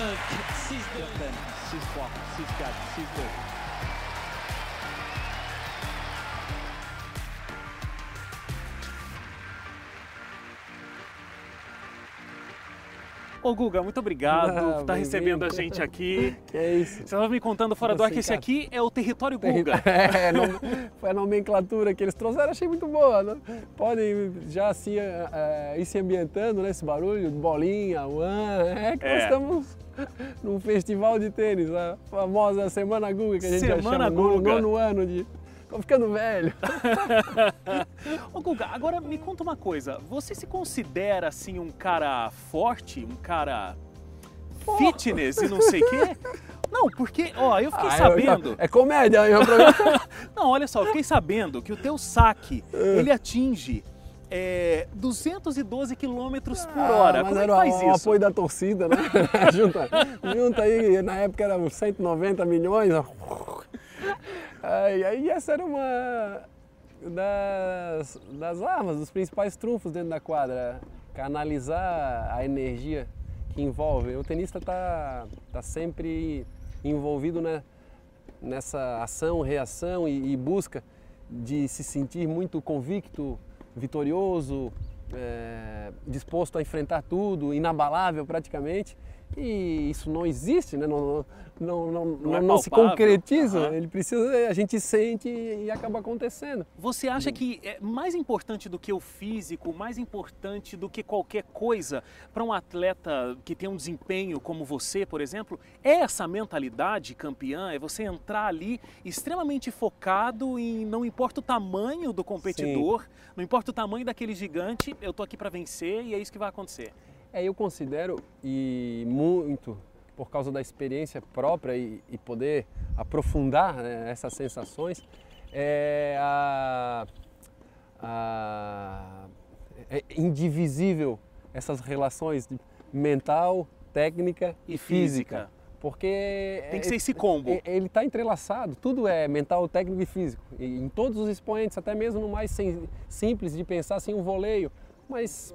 7-5, 6-2. 6-3, 6-4, 6-2. Ô Guga, muito obrigado Ah, por estar recebendo a gente aqui. Que é isso? Você estava me contando fora do ar que esse Assim, aqui é o território Guga. É, nom- foi a nomenclatura que eles trouxeram, achei muito boa. Né? Podem já se, eh, ir se ambientando, né? Esse barulho, bolinha, one, é que É. nós estamos num festival de tênis, a famosa Semana Guga que a gente já Semana chama, nono, Guga. nono ano de... Tô ficando velho. Ô Guga, agora me conta uma coisa. Você se considera assim um cara forte, um cara fitness e não sei o quê? Não, porque, ó, eu fiquei Ah, eu sabendo. já- é comédia, programa. Não, olha só, eu fiquei sabendo que o teu saque, ele atinge é, 212 quilômetros por hora. Ah, mas Como é que era faz o, o isso? apoio da torcida, né? junta, junta aí, na época era uns 190 milhões. Aí, aí essa era uma das, das armas, dos principais trunfos dentro da quadra. Canalizar a energia que envolve. O tenista está tá sempre envolvido né, nessa ação, reação e, e busca de se sentir muito convicto, vitorioso, é, disposto a enfrentar tudo, inabalável praticamente. E isso não existe, né? não, não, não, não, é não se concretiza. Aham. Ele precisa, a gente sente e acaba acontecendo. Você acha que é mais importante do que o físico, mais importante do que qualquer coisa para um atleta que tem um desempenho como você, por exemplo, é essa mentalidade campeã? É você entrar ali extremamente focado em não importa o tamanho do competidor, não importa o tamanho daquele gigante, eu tô aqui para vencer e é isso que vai acontecer. É, eu considero, e muito por causa da experiência própria e, e poder aprofundar né, essas sensações, é a, a- é indivisível essas relações de mental, técnica e, E física. física. Porque Tem que é- ser esse combo. é- ele está entrelaçado, tudo é mental, técnico e físico. E em todos os expoentes, até mesmo no mais sim- simples de pensar assim, um voleio. Mas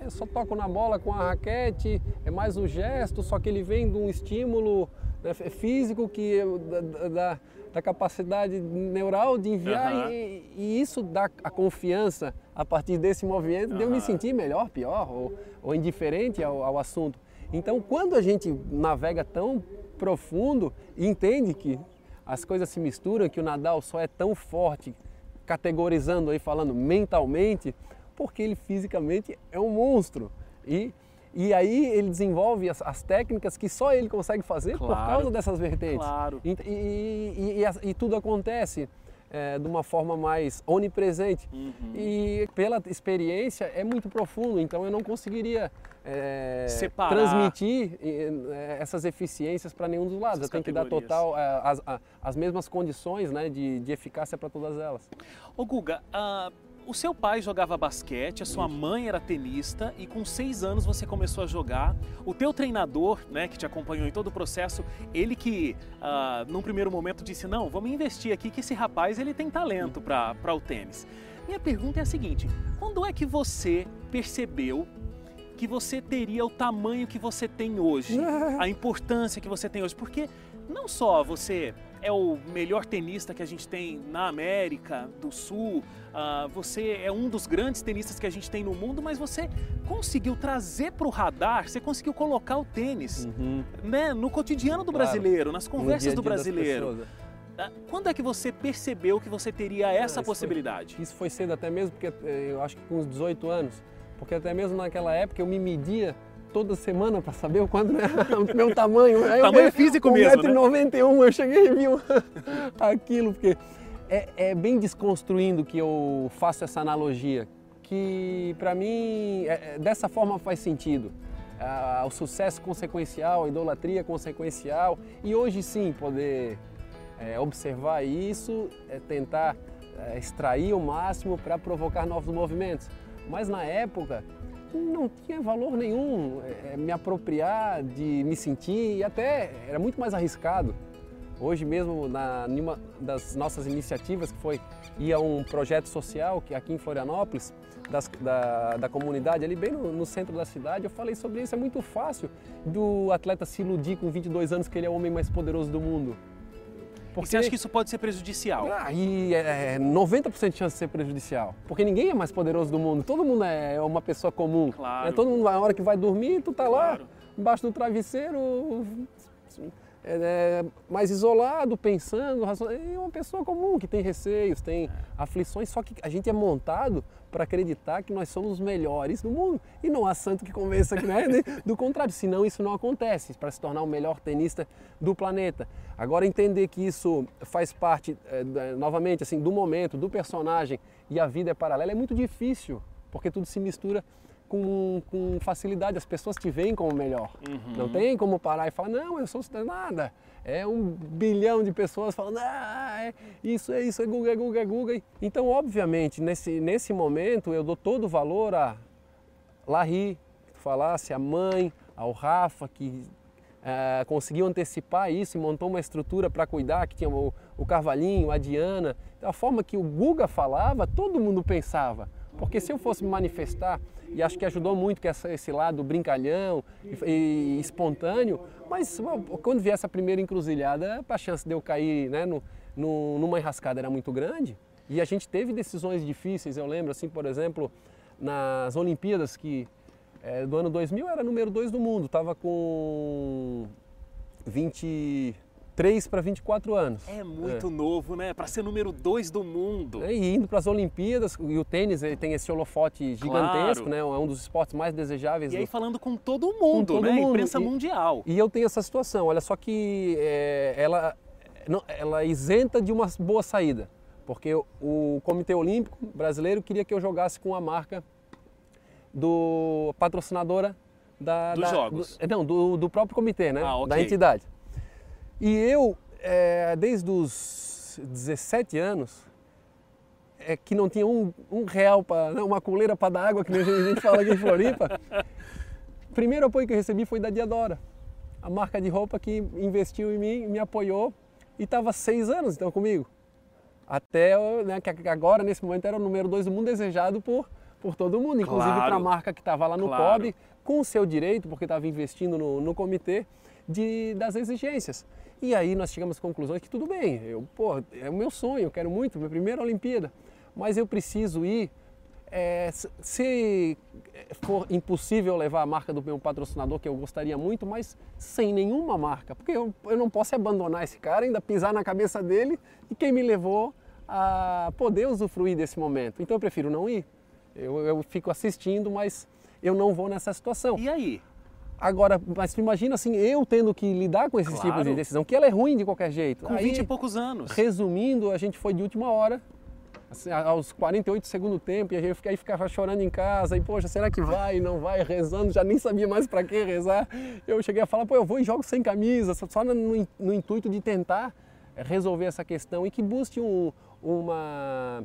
eu só toco na bola com a raquete, é mais um gesto, só que ele vem de um estímulo né, físico que da, da- da- da capacidade neural de enviar Aham. e, e isso dá a confiança a partir desse movimento de eu me sentir melhor, pior ou, ou indiferente ao, ao assunto. Então, quando a gente navega tão profundo e entende que as coisas se misturam, que o Nadal só é tão forte, categorizando aí, falando mentalmente, porque ele fisicamente é um monstro. E, e aí ele desenvolve as, as técnicas que só ele consegue fazer por Claro. causa dessas vertentes. Claro. E, e- e- e tudo acontece é, de uma forma mais onipresente. Uhum. E pela experiência é muito profundo, então eu não conseguiria é, transmitir é, essas eficiências para nenhum dos lados. Essas eu tenho que dar total é, as, as mesmas condições né, de, de eficácia para todas elas. Ô Guga, ah, o seu pai jogava basquete, a sua mãe era tenista e com seis anos você começou a jogar. O teu treinador, né, que te acompanhou em todo o processo, ele que ah, num primeiro momento disse, não, vamos investir aqui que esse rapaz ele tem talento para o tênis. Minha pergunta é a seguinte, quando é que você percebeu que você teria o tamanho que você tem hoje, a importância que você tem hoje? Porque não só você é o melhor tenista que a gente tem na América do Sul, ah, você é um dos grandes tenistas que a gente tem no mundo, mas você conseguiu trazer para o radar, você conseguiu colocar o tênis né, no cotidiano do Uhum. Claro. brasileiro, nas conversas dia do dia das brasileiro. pessoas. Ah, Quando é que você percebeu que você teria essa isso foi- possibilidade? Isso foi cedo até mesmo, porque eh, eu acho que com uns 18 anos, porque até mesmo naquela época eu me media toda semana para saber o quanto era o meu tamanho. Aí eu- Tamanho físico mesmo, né? 1,91m, eu cheguei e vi aquilo, porque é, é bem desconstruindo que eu faço essa analogia, que para mim é- é- dessa forma faz sentido. Ah, o sucesso consequencial, a idolatria consequencial e hoje sim poder é, observar isso, é, tentar é, extrair o máximo para provocar novos movimentos. Mas na época não tinha valor nenhum é, me apropriar de me sentir e até era muito mais arriscado. Hoje mesmo, na, numa das nossas iniciativas, que foi ir a um projeto social que aqui em Florianópolis, das, da, da comunidade, ali bem no, no, centro da cidade, eu falei sobre isso. É muito fácil do atleta se iludir com 22 anos que ele é o homem mais poderoso do mundo. Porque... E você acha que isso pode ser prejudicial? Ah, e é 90% de chance de ser prejudicial. Porque ninguém é mais poderoso do mundo. Todo mundo é uma pessoa comum. Claro. É, todo mundo, a hora que vai dormir, tu tá lá, claro. embaixo do travesseiro, é, é, mais isolado, pensando, é uma pessoa comum que tem receios, tem é. aflições, só que a gente é montado para acreditar que nós somos os melhores do mundo e não há santo que convença né? do contrário, senão isso não acontece para se tornar o melhor tenista do planeta. Agora entender que isso faz parte é, novamente assim do momento, do personagem e a vida é paralela é muito difícil porque tudo se mistura com, com facilidade, as pessoas te veem como melhor. Uhum. Não tem como parar e falar, não, eu sou nada. É um bilhão de pessoas falando, ah, é isso, é isso, é Google, é Google, é Google. Então, obviamente, nesse, nesse momento eu dou todo o valor a Larry, que tu falasse, a mãe, ao Rafa, que é, conseguiu antecipar isso e montou uma estrutura para cuidar, que tinha o, o Carvalhinho, a Diana. Da forma que o Guga falava, todo mundo pensava. Porque se eu fosse me manifestar, e acho que ajudou muito que essa, esse lado brincalhão e, e, espontâneo, mas quando vier essa primeira encruzilhada, a chance de eu cair né, no, no, numa enrascada era muito grande. E a gente teve decisões difíceis, eu lembro, assim, por exemplo, nas Olimpíadas, que é, do ano 2000 era número 2 do mundo, estava com 20, 3 para 24 anos. É muito é. novo, né? Para ser número 2 do mundo. É, e indo para as Olimpíadas, e o tênis tem esse holofote gigantesco, claro. né? É um dos esportes mais desejáveis. E aí falando com todo mundo, com todo né? Mundo. Imprensa e, mundial. E eu tenho essa situação, olha só que é, ela, não, ela isenta de uma boa saída. Porque o Comitê Olímpico Brasileiro queria que eu jogasse com a marca do patrocinadora da, dos da, jogos. Do, não, do, do próprio comitê, né? Ah, okay. Da entidade. E eu, é, desde os 17 anos, é, que não tinha um, um real, para uma coleira para dar água, que a gente fala aqui em Floripa, o primeiro apoio que eu recebi foi da Diadora, a marca de roupa que investiu em mim, me apoiou e estava seis anos então comigo. Até né, que agora, nesse momento, era o número dois do mundo desejado por, por todo mundo, inclusive claro. para a marca que estava lá no claro. COB, com o seu direito, porque estava investindo no, no comitê, de, das exigências. E aí nós chegamos à conclusão que tudo bem, eu, pô, é o meu sonho, eu quero muito, minha primeira Olimpíada, mas eu preciso ir. É, se for impossível levar a marca do meu patrocinador, que eu gostaria muito, mas sem nenhuma marca, porque eu, eu não posso abandonar esse cara, ainda pisar na cabeça dele e quem me levou a poder usufruir desse momento. Então eu prefiro não ir. Eu, eu fico assistindo, mas eu não vou nessa situação. E aí? Agora, mas tu imagina assim, eu tendo que lidar com esses claro. tipos de decisão, que ela é ruim de qualquer jeito. Com Aí, 20 e poucos anos. Resumindo, a gente foi de última hora, assim, aos 48 do segundo tempo, e a gente aí ficava chorando em casa, e poxa, será que vai, não vai, rezando, já nem sabia mais para que rezar. Eu cheguei a falar, pô, eu vou e jogo sem camisa, só no, no intuito de tentar resolver essa questão e que busque um, uma...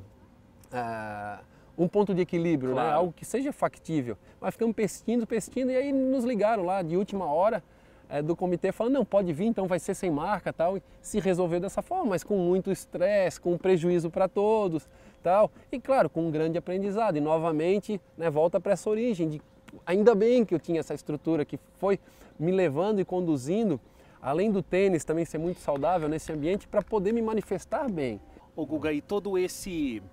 Uh, um ponto de equilíbrio, né? claro. né? algo que seja factível. Mas ficamos pestindo, pestindo, e aí nos ligaram lá de última hora é, do comitê falando, não, pode vir, então vai ser sem marca tal, e se resolveu dessa forma, mas com muito estresse, com prejuízo para todos tal, e claro, com um grande aprendizado, e novamente né, volta para essa origem, de, ainda bem que eu tinha essa estrutura que foi me levando e conduzindo, além do tênis também ser muito saudável nesse ambiente, para poder me manifestar bem. Ô Guga, e todo esse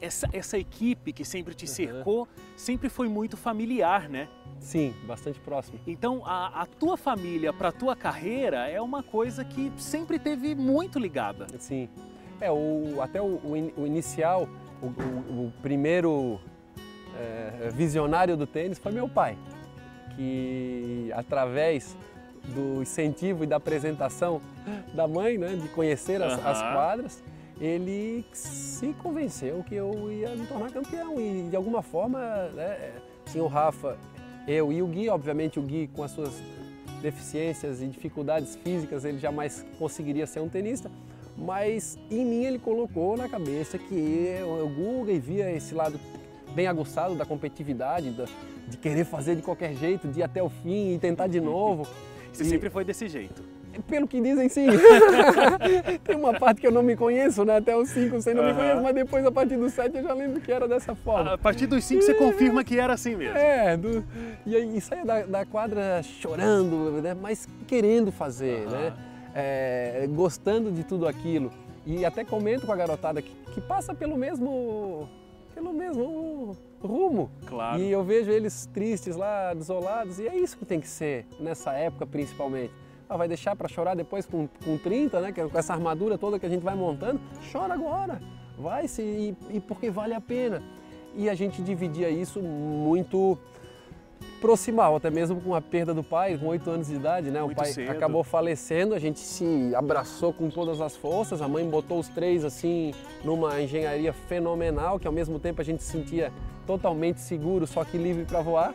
essa, essa equipe que sempre te cercou uhum. sempre foi muito familiar, né? Sim, bastante próximo. Então a, a tua família para a tua carreira é uma coisa que sempre teve muito ligada. Sim. É, o, até o, o inicial, o, o, o primeiro é, visionário do tênis foi meu pai, que através do incentivo e da apresentação da mãe, né, de conhecer as, uhum. as quadras, ele se convenceu que eu ia me tornar campeão e de alguma forma né, tinha o Rafa, eu e o Gui, obviamente o Gui com as suas deficiências e dificuldades físicas ele jamais conseguiria ser um tenista, mas em mim ele colocou na cabeça que eu, eu Guga e via esse lado bem aguçado da competitividade, da, de querer fazer de qualquer jeito, de ir até o fim e tentar de novo. Você e, sempre foi desse jeito? Pelo que dizem, sim. Tem uma parte que eu não me conheço, né? Até os 5, 6 não me Aham. conheço, mas depois, a partir dos 7, eu já lembro que era dessa forma. A partir dos 5 você confirma que era assim mesmo. É, do, e aí saia da, da quadra chorando, né? mas querendo fazer, Aham. né? É, gostando de tudo aquilo. E até comento com a garotada que, que passa pelo mesmo, pelo mesmo rumo. Claro. E eu vejo eles tristes lá, desolados, e é isso que tem que ser, nessa época principalmente. Ah, vai deixar para chorar depois com, com 30, né? é Com essa armadura toda que a gente vai montando. Chora agora, vai se e, e porque vale a pena. E a gente dividia isso muito proximal, até mesmo com a perda do pai, com 8 anos de idade, né? Muito o pai cedo. acabou falecendo, a gente se abraçou com todas as forças, a mãe botou os três assim numa engenharia fenomenal, que ao mesmo tempo a gente se sentia totalmente seguro, só que livre para voar.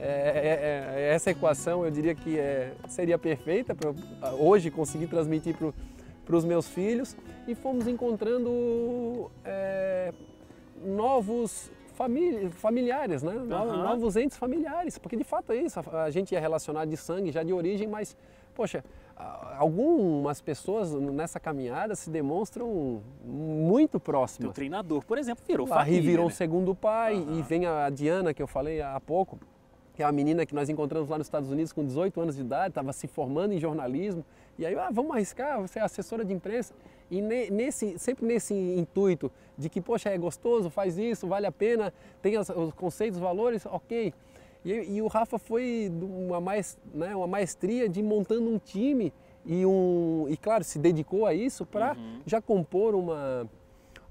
É, é, é, essa equação eu diria que é, seria perfeita para hoje conseguir transmitir para os meus filhos e fomos encontrando é, novos familiares, né? Aham. novos entes familiares, porque de fato é isso, a, gente é relacionado de sangue já de origem, mas poxa, algumas pessoas nessa caminhada se demonstram muito próximas. treinador, por exemplo, virou família. virou um né? segundo pai Aham. e vem a Diana, que eu falei há pouco, que é a menina que nós encontramos lá nos Estados Unidos com 18 anos de idade, estava se formando em jornalismo. E aí, ah, vamos arriscar, você é assessora de imprensa. E ne- nesse, sempre nesse intuito de que, poxa, é gostoso, faz isso, vale a pena, tem as- os conceitos, os valores, ok. E, e o Rafa foi uma, mais, né, uma maestria de montando um time e, um, e claro, se dedicou a isso para já compor uma,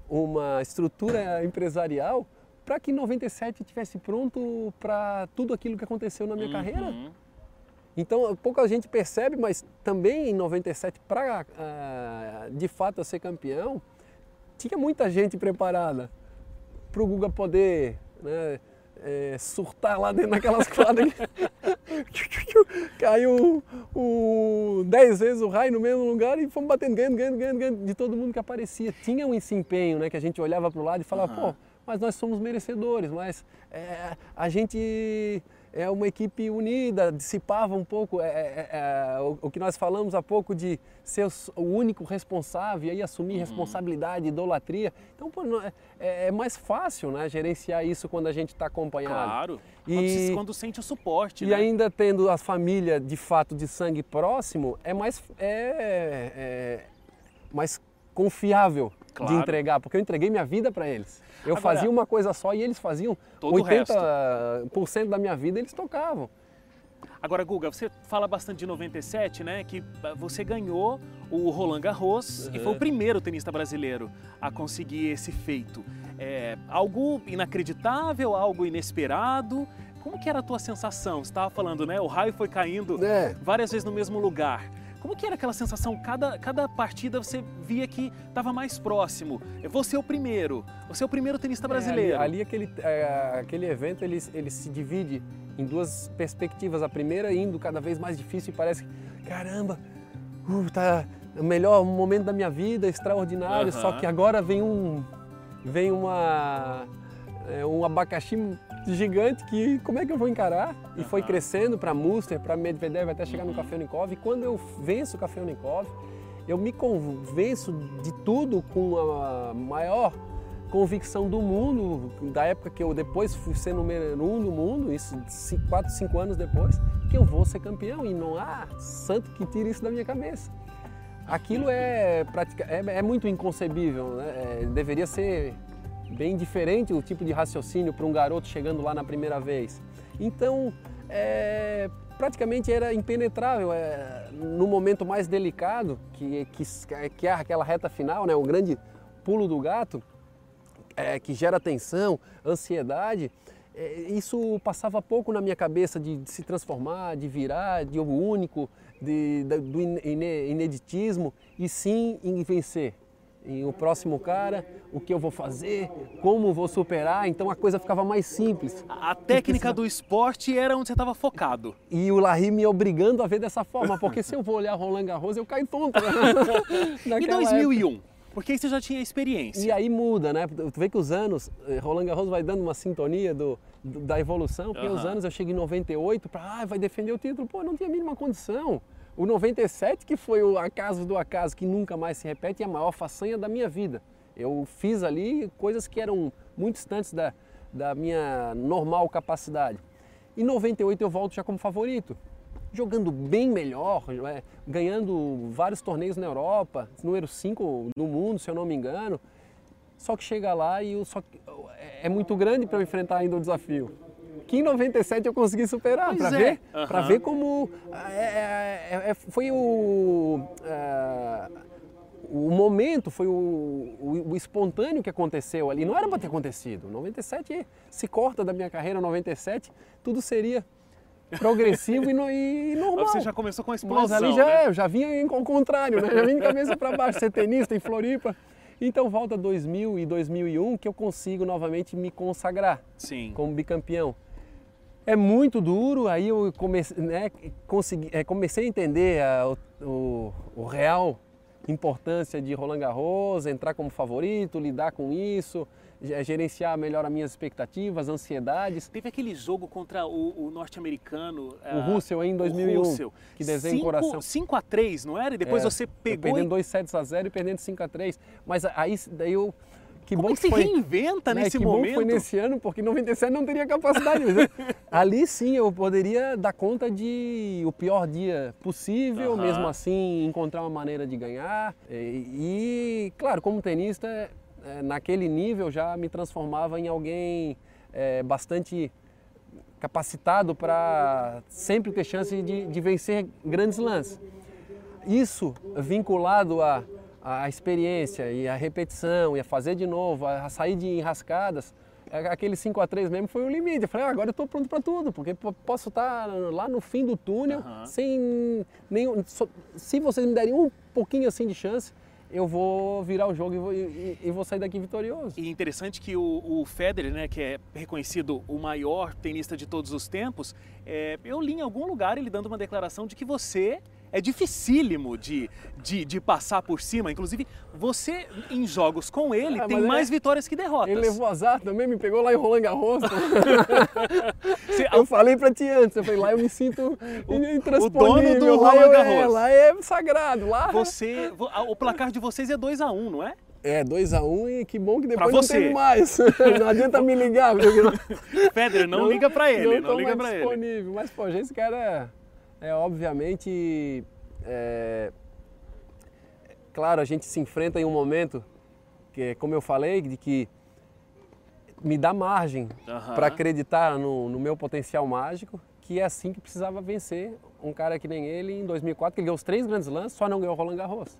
uma estrutura empresarial para que em 97 estivesse pronto para tudo aquilo que aconteceu na minha carreira. Uhum. Então, pouca gente percebe, mas também em 97, para de fato eu ser campeão, tinha muita gente preparada para o Guga poder né, é, surtar lá dentro daquelas quadras. Caiu o, dez vezes o raio no mesmo lugar e fomos batendo, ganhando, ganhando, ganhando, ganhando de todo mundo que aparecia. Tinha um esse empenho, né, que a gente olhava para o lado e falava, Aham. pô, mas nós somos merecedores, mas é, a gente é uma equipe unida, dissipava um pouco é, é, é, o, o que nós falamos há pouco de ser o único responsável e aí assumir Uhum. responsabilidade, idolatria. Então, pô, é, é mais fácil né, gerenciar isso quando a gente está acompanhado. Claro. E- Quando, se- quando sente o suporte, E né? ainda tendo a família de fato de sangue próximo, é mais, é, é mais confiável Claro. de entregar, porque eu entreguei minha vida para eles. Eu Agora- fazia uma coisa só e eles faziam Todo o 80% da minha vida, eles tocavam. Agora, Guga, você fala bastante de 97, né? Que você ganhou o Roland Garros e foi o primeiro tenista brasileiro a conseguir esse feito. É, algo inacreditável, algo inesperado. Como que era a tua sensação? Você estava falando, né? O raio foi caindo É. várias vezes no mesmo lugar. Como que era aquela sensação? Cada, cada partida você via que estava mais próximo. Você é o primeiro. Você é o primeiro tenista brasileiro. É, ali, ali aquele, é, aquele evento ele, ele se divide em duas perspectivas. A primeira indo cada vez mais difícil e parece que, caramba, uh, tá o melhor momento da minha vida, extraordinário. Só Aham. que agora vem um vem uma é, um abacaxi gigante que como é que eu vou encarar? E foi crescendo para Muster, para Medvedev até chegar no Kafelnikov. E quando eu venço o Kafelnikov, eu me convenço de tudo com a maior convicção do mundo, da época que eu depois fui ser número um do mundo, isso ci- quatro, cinco anos depois, que eu vou ser campeão e não há santo que tire isso da minha cabeça. Aquilo é, é, é muito inconcebível, né? É, deveria ser bem diferente o tipo de raciocínio para um garoto chegando lá na primeira vez. Então, é, praticamente era impenetrável. é, no momento mais delicado, que, que, que é aquela reta final, né, o grande pulo do gato, é, que gera tensão, ansiedade, é, isso passava pouco na minha cabeça de, de se transformar, de virar, de o único, de, da- do ine- ine- ineditismo, e sim em vencer. Em o próximo cara, o que eu vou fazer, como vou superar, então a coisa ficava mais simples. A técnica do esporte era onde você estava focado. E o Larry me obrigando a ver dessa forma, porque se eu vou olhar Roland Garros, eu caio tonto. Né? E Naquela 2001? Porque aí você já tinha experiência. E aí muda, né? Tu vê que os anos, eh, Roland Garros vai dando uma sintonia do, do- da evolução, porque os anos eu cheguei em 98 para, ah, vai defender o título, pô, não tinha a mínima condição. O 97 que foi o acaso do acaso que nunca mais se repete e a maior façanha da minha vida. Eu fiz ali coisas que eram muito distantes da, da minha normal capacidade. Em 98 eu volto já como favorito, jogando bem melhor, é, ganhando vários torneios na Europa, número 5 no mundo, se eu não me engano. Só que chega lá e eu só, é muito grande para eu enfrentar ainda o desafio que em 97 eu consegui superar, para é. ver, Aham. pra ver como é, é, é, foi o, é, o momento, foi o, o- o espontâneo que aconteceu ali. Não era para ter acontecido. 97 se corta da minha carreira, 97 tudo seria progressivo e, no- e normal. Você já começou com a Mas explosão, ali já né? é, eu já vinha em- ao contrário, né? Já vinha de cabeça para baixo, ser tenista em Floripa. Então volta 2000 e 2001 que eu consigo novamente me consagrar Sim. como bicampeão. É muito duro, aí eu comecei, né, consegui, é, comecei a entender a, o, o, real importância de Roland Garros, entrar como favorito, lidar com isso, ge- gerenciar melhor as minhas expectativas, ansiedades. Teve aquele jogo contra o, o norte-americano. O Russell aí em 2001, O Russell. que desenha Cinco- coração. 5 a 3 não era? E depois É, você pegou perdendo e... dois sets a 0 e perdendo 5 a 3. Mas aí daí eu que Como bom é que se foi, reinventa né, nesse que momento? bom que foi nesse ano, porque em 97 não teria capacidade. mas ali sim eu poderia dar conta de o pior dia possível, mesmo assim encontrar uma maneira de ganhar. E, e, claro, como tenista, eh, naquele nível já me transformava em alguém eh, bastante capacitado para sempre ter chance de, de vencer grandes lances. Isso vinculado à, à experiência e à repetição e a fazer de novo, a, a sair de enrascadas, é, aquele 5 a 3 mesmo foi o limite. Eu falei, ah, agora eu estou pronto para tudo, porque po- posso estar lá no fim do túnel sem nenhum. se vocês me derem um pouquinho assim de chance, eu vou virar o jogo e vou, e- e vou sair daqui vitorioso. E interessante que o, o Federer, né, que é reconhecido o maior tenista de todos os tempos, é, eu li em algum lugar ele dando uma declaração de que você é dificílimo de, de, de passar por cima. Inclusive, você em jogos com ele Ah, tem mas é- mais vitórias que derrotas. Ele levou azar também, me pegou lá em Roland Garros. Você- Eu falei pra ti antes, eu falei, lá eu me sinto intransponível. dono do lá, Roland eu- Garros. É, lá é sagrado, lá... Você, o placar de vocês é 2 a 1 um, não é? É, 2x1 um, e que bom que depois não teve mais. Não adianta me ligar, viu? Federer, não, liga pra ele, não, tô liga mais pra ele. disponível. Mas, pô, esse cara é obviamente. é, Claro, a gente se enfrenta em um momento que, como eu falei, de que me dá margem Aham. para acreditar no, no meu potencial mágico, que é assim que precisava vencer um cara que nem ele em 2004, que ele ganhou os três grandes lances, só não ganhou o Roland Garros.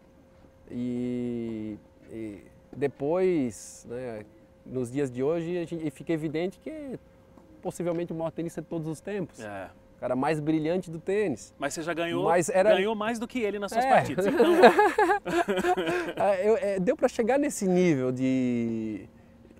E, e depois, né, nos dias de hoje, a gente, fica evidente que é possivelmente o maior tenista de todos os tempos. É. O cara mais brilhante do tênis. Mas você já ganhou, Mas era- ganhou mais do que ele nas suas É. partidas. Então, Ah, eu- é, deu para chegar nesse nível de,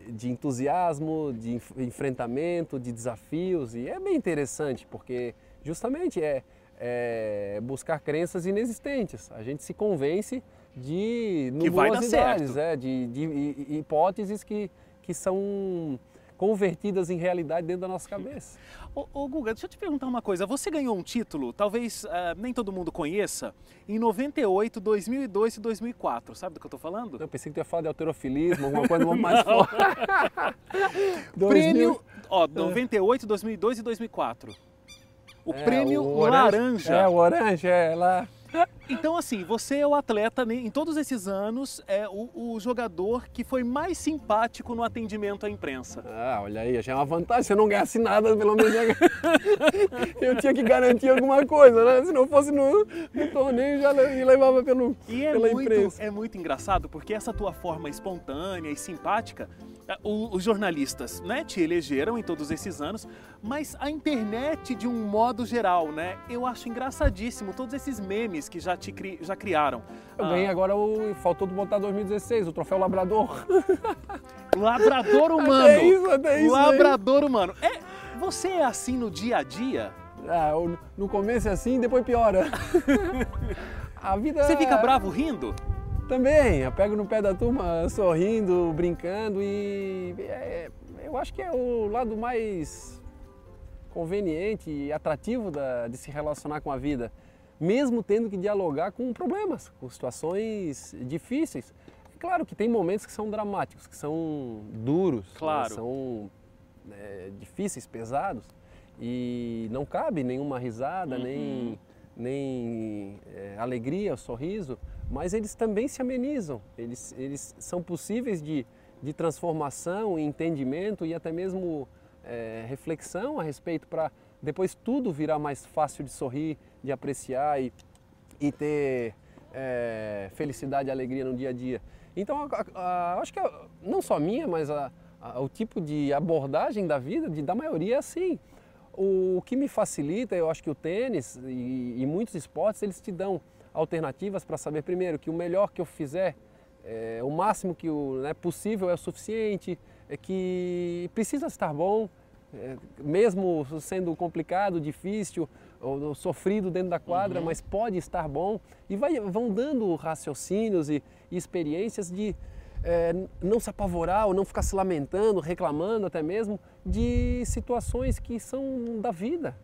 de entusiasmo, de enf- enfrentamento, de desafios e é bem interessante porque justamente é, é buscar crenças inexistentes. A gente se convence de Que vai dar certo. é, de, de hi- hipóteses que, que são convertidas em realidade dentro da nossa cabeça. Ô, ô, Guga, deixa eu te perguntar uma coisa. Você ganhou um título, talvez ah, nem todo mundo conheça, em 98, 2002 e 2004. Sabe do que eu tô falando? Eu pensei que tu ia falar de alterofilismo, alguma coisa mais forte. Prêmio, ó, 98, 2002 e 2004. O É, prêmio o laranja. É, o orange, é lá. Então, assim, você é o atleta, né, em todos esses anos, é o, o jogador que foi mais simpático no atendimento à imprensa. Ah, olha aí, já é uma vantagem. Se eu não ganhasse nada, pelo menos eu tinha que garantir alguma coisa, né? Se não fosse no, no torneio, já le- levava pelo, E é pela muito, imprensa. é muito engraçado porque essa tua forma espontânea e simpática, os jornalistas né, te elegeram em todos esses anos, mas a internet de um modo geral, né? Eu acho engraçadíssimo todos esses memes que já te cri- já criaram. Eu Ah, ganhei agora o. Faltou botar 2016, o troféu Labrador. Labrador humano. Até isso, até isso. aí. Labrador humano. É, você é assim no dia a dia? Ah, no começo é assim, depois piora. A vida. Você fica bravo rindo? Também, eu pego no pé da turma sorrindo, brincando e é, eu acho que é o lado mais conveniente e atrativo da- de se relacionar com a vida. mesmo tendo que dialogar com problemas, com situações difíceis. É claro que tem momentos que são dramáticos, que são duros, né, Claro. são é, difíceis, pesados, e não cabe nenhuma risada, Uhum. nem, nem é, alegria, sorriso, mas eles também se amenizam, eles, eles são possíveis de, de transformação, entendimento e até mesmo é, reflexão a respeito para depois tudo virar mais fácil de sorrir, de apreciar e, e ter é, felicidade e alegria no dia a dia. Então, a- a- acho que a- não só minha, mas o tipo de abordagem da vida de, da maioria é assim. O que me facilita, eu acho que o tênis e, e muitos esportes, eles te dão alternativas para saber, primeiro, que o melhor que eu fizer, é, o máximo que o né, possível é o suficiente, é que precisa estar bom, é, mesmo sendo complicado, difícil ou, ou sofrido dentro da quadra, mas pode estar bom e vai, vão dando raciocínios e, e experiências de é, não se apavorar ou não ficar se lamentando, reclamando até mesmo de situações que são da vida.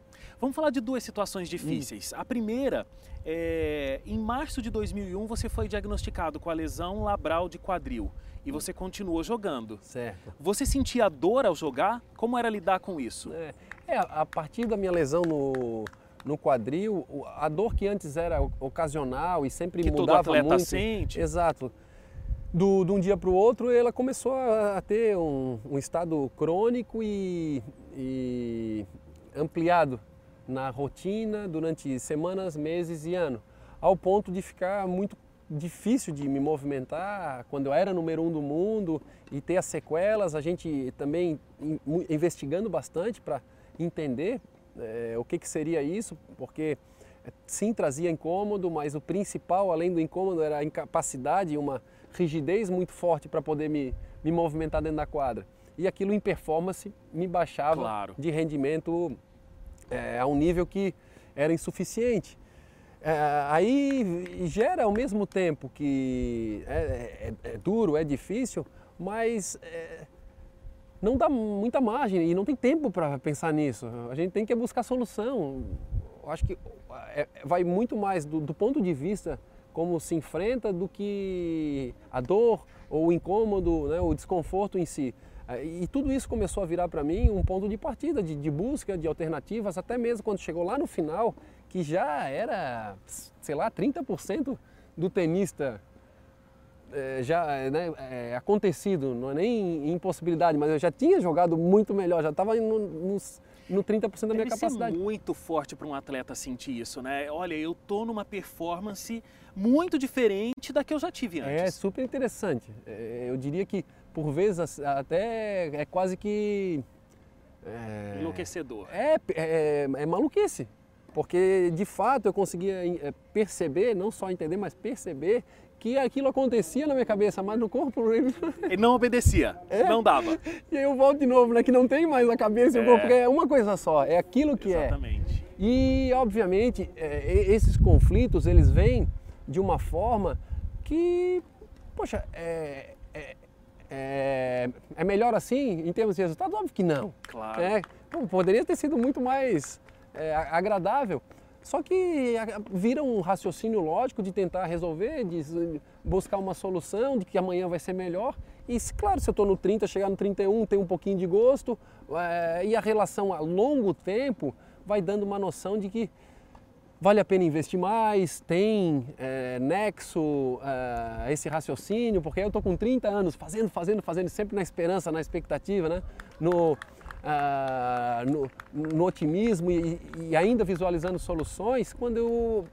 Vamos falar de duas situações difíceis. A primeira, é, em março de 2001, você foi diagnosticado com a lesão labral de quadril e você continuou jogando. Certo. Você sentia dor ao jogar? Como era lidar com isso? É, é, a partir da minha lesão no, no quadril, a dor que antes era ocasional e sempre Que todo mudava atleta muito. sente. Exato. Do, de um dia para o outro, ela começou a, a ter um, um estado crônico e, e ampliado na rotina durante semanas, meses e ano, ao ponto de ficar muito difícil de me movimentar quando eu era número um do mundo e ter as sequelas. A gente também investigando bastante para entender eh, o que, que seria isso, porque eh, sim trazia incômodo, mas o principal, além do incômodo, era a incapacidade e uma rigidez muito forte para poder me, me movimentar dentro da quadra. E aquilo em performance me baixava Claro. de rendimento é, a um nível que era insuficiente. É, aí gera ao mesmo tempo que é, é- é duro, é difícil, mas é, não dá muita margem e não tem tempo para pensar nisso. A gente tem que buscar solução. Eu acho que é- vai muito mais do, do ponto de vista como se enfrenta do que a dor ou o incômodo, né, o desconforto em si. Eh, E tudo isso começou a virar para mim um ponto de partida, de, de busca de alternativas, até mesmo quando chegou lá no final, que já era, sei lá, 30% do tenista eh, já né, eh, acontecido, não é nem impossibilidade, mas eu já tinha jogado muito melhor, já estava no, nos- no 30% da minha Deve capacidade. ser muito forte para um atleta sentir isso, né? Olha, eu tô numa performance muito diferente da que eu já tive É antes. super interessante. É, Eu diria que por vezes até é quase que é, Enlouquecedor. é, é, é maluquice. Porque de fato eu conseguia é, perceber, não só entender, mas perceber que aquilo acontecia na minha cabeça, mas no corpo. Ele não obedecia, É. não dava. e aí eu volto de novo, né? Que não tem mais a cabeça e o É. corpo, porque é uma coisa só, é aquilo que é. Exatamente. E, obviamente, é, esses conflitos, eles vêm de uma forma que, poxa, é, é, é, melhor assim em termos de resultado? Óbvio que não. Claro. É, pô, poderia ter sido muito mais é, agradável. Só que vira um raciocínio lógico de tentar resolver, de buscar uma solução, de que amanhã vai ser melhor. E, claro, se eu estou no 30, chegar no 31, tem um pouquinho de gosto. é, e a relação a longo tempo vai dando uma noção de que vale a pena investir mais, tem é, nexo é, esse raciocínio, porque eu estou com 30 anos fazendo, fazendo, fazendo, sempre na esperança, na expectativa, né? no, ah, no, no otimismo e, e ainda visualizando soluções, quando eu,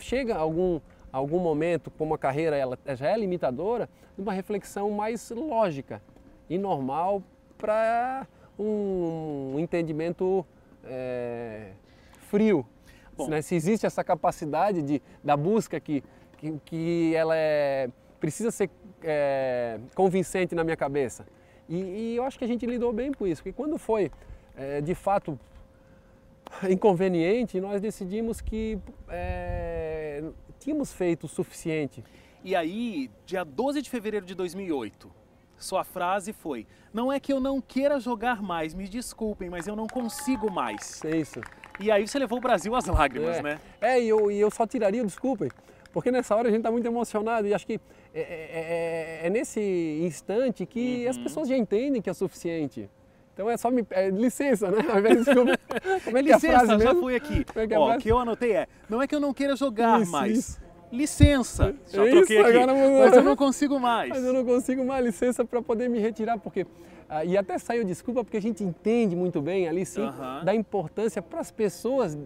chega algum, algum momento, como a carreira ela já é limitadora, uma reflexão mais lógica e normal para um entendimento é, frio Bom. né? se existe essa capacidade de, da busca que, que, que ela é, precisa ser é, convincente na minha cabeça. E, e eu acho que a gente lidou bem com isso, porque quando foi é, de fato inconveniente, nós decidimos que é, tínhamos feito o suficiente. E aí, dia 12 de fevereiro de 2008, sua frase foi: Não é que eu não queira jogar mais, me desculpem, mas eu não consigo mais. É isso. E aí você levou o Brasil às lágrimas, é. né? É, e eu, e eu só tiraria, desculpem, porque nessa hora a gente está muito emocionado e acho que é, é, é- é nesse instante que Uhum. as pessoas já entendem que é suficiente. Então é só me. é, licença, né? Ao invés de. Como é que é a Licença, frase já fui aqui. Como é é Ó, o que eu anotei é, não é que eu não queira jogar Isso, mais. isso. Licença, já Isso, troquei aqui, agora mas eu não consigo mais. Mas eu não consigo mais licença para poder me retirar, porque. Ah, e até saiu desculpa, porque a gente entende muito bem ali sim Aham. da importância para as pessoas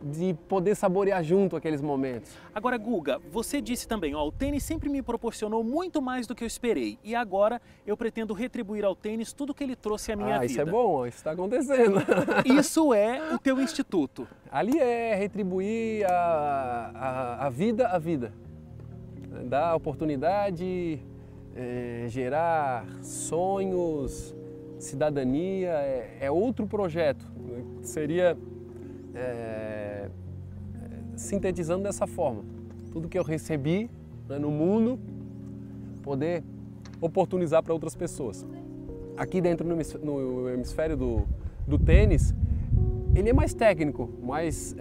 de poder saborear junto aqueles momentos. Agora, Guga, você disse também, ó, o tênis sempre me proporcionou muito mais do que eu esperei. E agora eu pretendo retribuir ao tênis tudo que ele trouxe à minha ah, vida. isso é bom, isso está acontecendo. Isso é o teu instituto. Ali é retribuir a, a, a vida à vida. Dar oportunidade, é, gerar sonhos, cidadania, é, é outro projeto. Seria é, sintetizando dessa forma. Tudo que eu recebi né, no mundo, poder oportunizar para outras pessoas. Aqui dentro no hemis- no hemisfério do, do tênis, ele é mais técnico, mais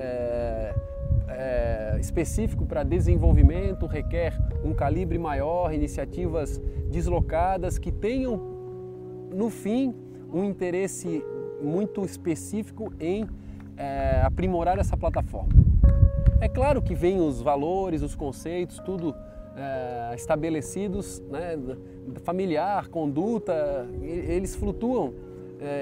é, específico para desenvolvimento, requer um calibre maior, iniciativas deslocadas que tenham, no fim, um interesse muito específico em é, aprimorar essa plataforma. É claro que vem os valores, os conceitos, tudo é, estabelecidos, né, familiar, conduta, eles flutuam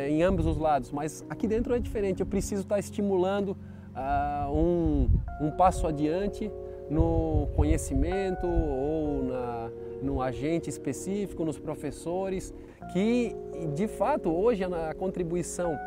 em ambos os lados, mas aqui dentro é diferente. Eu preciso estar estimulando ah, um, um passo adiante no conhecimento ou na, no agente específico, nos professores, que de fato hoje a contribuição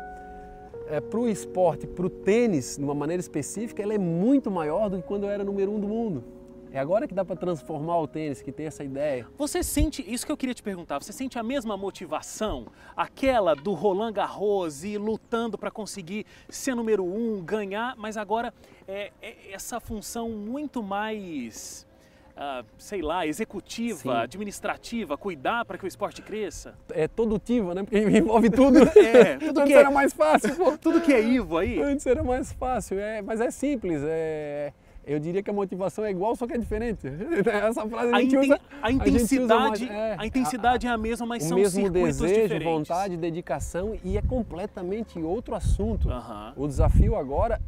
para o esporte, para o tênis, de uma maneira específica, ela é muito maior do que quando eu era número um do mundo. É agora que dá para transformar o tênis, que tem essa ideia. Você sente, isso que eu queria te perguntar, você sente a mesma motivação, aquela do Roland Garros e lutando para conseguir ser número um, ganhar, mas agora é, é essa função muito mais, ah, sei lá, executiva, Sim. administrativa, cuidar para que o esporte cresça? É produtiva, né? Porque envolve tudo. É, tudo Antes que é- era mais fácil, pô. Tudo que é Ivo aí, Antes era mais fácil, é, mas é simples. É, eu diria que a motivação é igual, só que é diferente. Essa frase a, a, gente inten- usa. a intensidade, mais- é, a intensidade é a mesma, mas são mesmo circuitos desejo, diferentes. vontade, dedicação e é completamente outro assunto. O desafio agora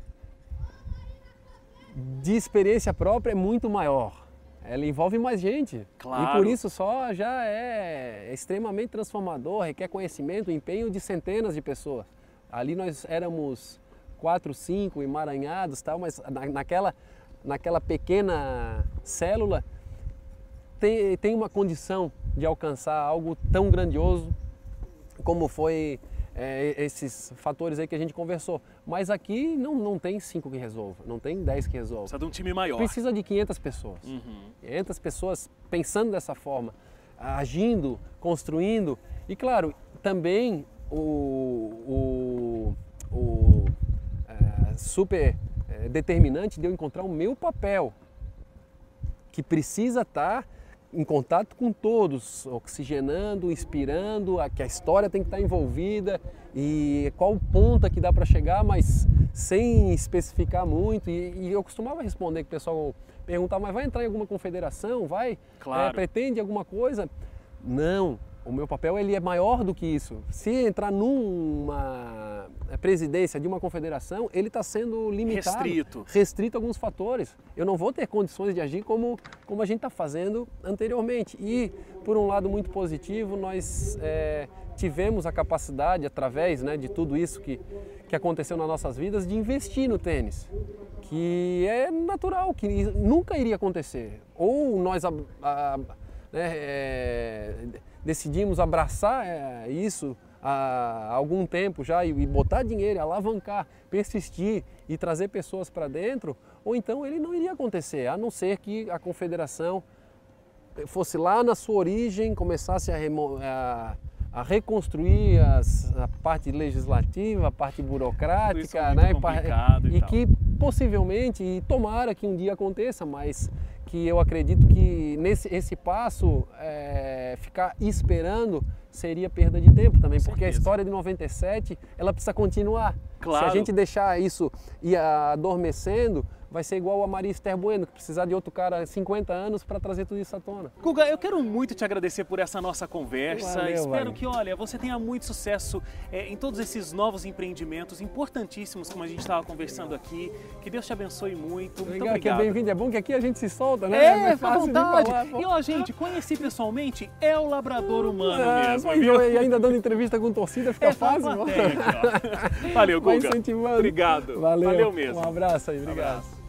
de experiência própria é muito maior. Ela envolve mais gente. Claro. E por isso só já é extremamente transformador, requer conhecimento, empenho de centenas de pessoas. Ali nós éramos quatro, cinco emaranhados, tal, mas na- naquela, naquela pequena célula tem, tem uma condição de alcançar algo tão grandioso como foi é, esses fatores aí que a gente conversou. Mas aqui não, não tem cinco que resolva, não tem dez que resolva. Precisa de um time maior. Precisa de 500 pessoas. Uhum. 500 pessoas pensando dessa forma, agindo, construindo. E claro, também o, o, o é, super é, determinante de eu encontrar o meu papel, que precisa estar em contato com todos, oxigenando, inspirando, a, que a história tem que estar envolvida e qual ponta que dá para chegar, mas sem especificar muito. E, e eu costumava responder que o pessoal perguntava, mas vai entrar em alguma confederação? Vai? Claro. É, pretende alguma coisa? Não, o meu papel ele é maior do que isso. Se entrar numa presidência de uma confederação, ele está sendo limitado, Restrito. restrito a alguns fatores. Eu não vou ter condições de agir como, como a gente está fazendo anteriormente. E, por um lado muito positivo, nós é, tivemos a capacidade, através né, de tudo isso que, que aconteceu nas nossas vidas, de investir no tênis. Que é natural, que nunca iria acontecer. Ou nós a- a- né, é, decidimos abraçar é, isso há algum tempo já e, botar dinheiro, alavancar, persistir e trazer pessoas para dentro, ou então ele não iria acontecer, a não ser que a confederação fosse lá na sua origem, começasse a, a- a reconstruir as- a parte legislativa, a parte é burocrática, muito né? e e que possivelmente, e tomara que um dia aconteça, mas que eu acredito que nesse esse passo, é, ficar esperando seria perda de tempo também, Com porque a certeza. história de 97, ela precisa continuar. Claro. Se a gente deixar isso ir adormecendo, vai ser igual a Maria Esther Bueno, que precisar de outro cara 50 anos para trazer tudo isso à tona. Guga, eu quero muito te agradecer por essa nossa conversa. Valeu, Espero Wagner. que, olha, você tenha muito sucesso é, em todos esses novos empreendimentos importantíssimos, como a gente estava conversando aqui. Que Deus te abençoe muito. Muito Legal, que é obrigado. bem-vindo. É bom que aqui a gente se solta, né? É, à de vontade. falar, e ó, gente, conheci pessoalmente, é o labrador humano Ah, mesmo, viu? é, E ainda dando entrevista com torcida fica É, a fácil. plateia aqui, ó. Valeu, Guga. Obrigado. Valeu. Valeu mesmo. Um abraço aí, obrigado. abraço.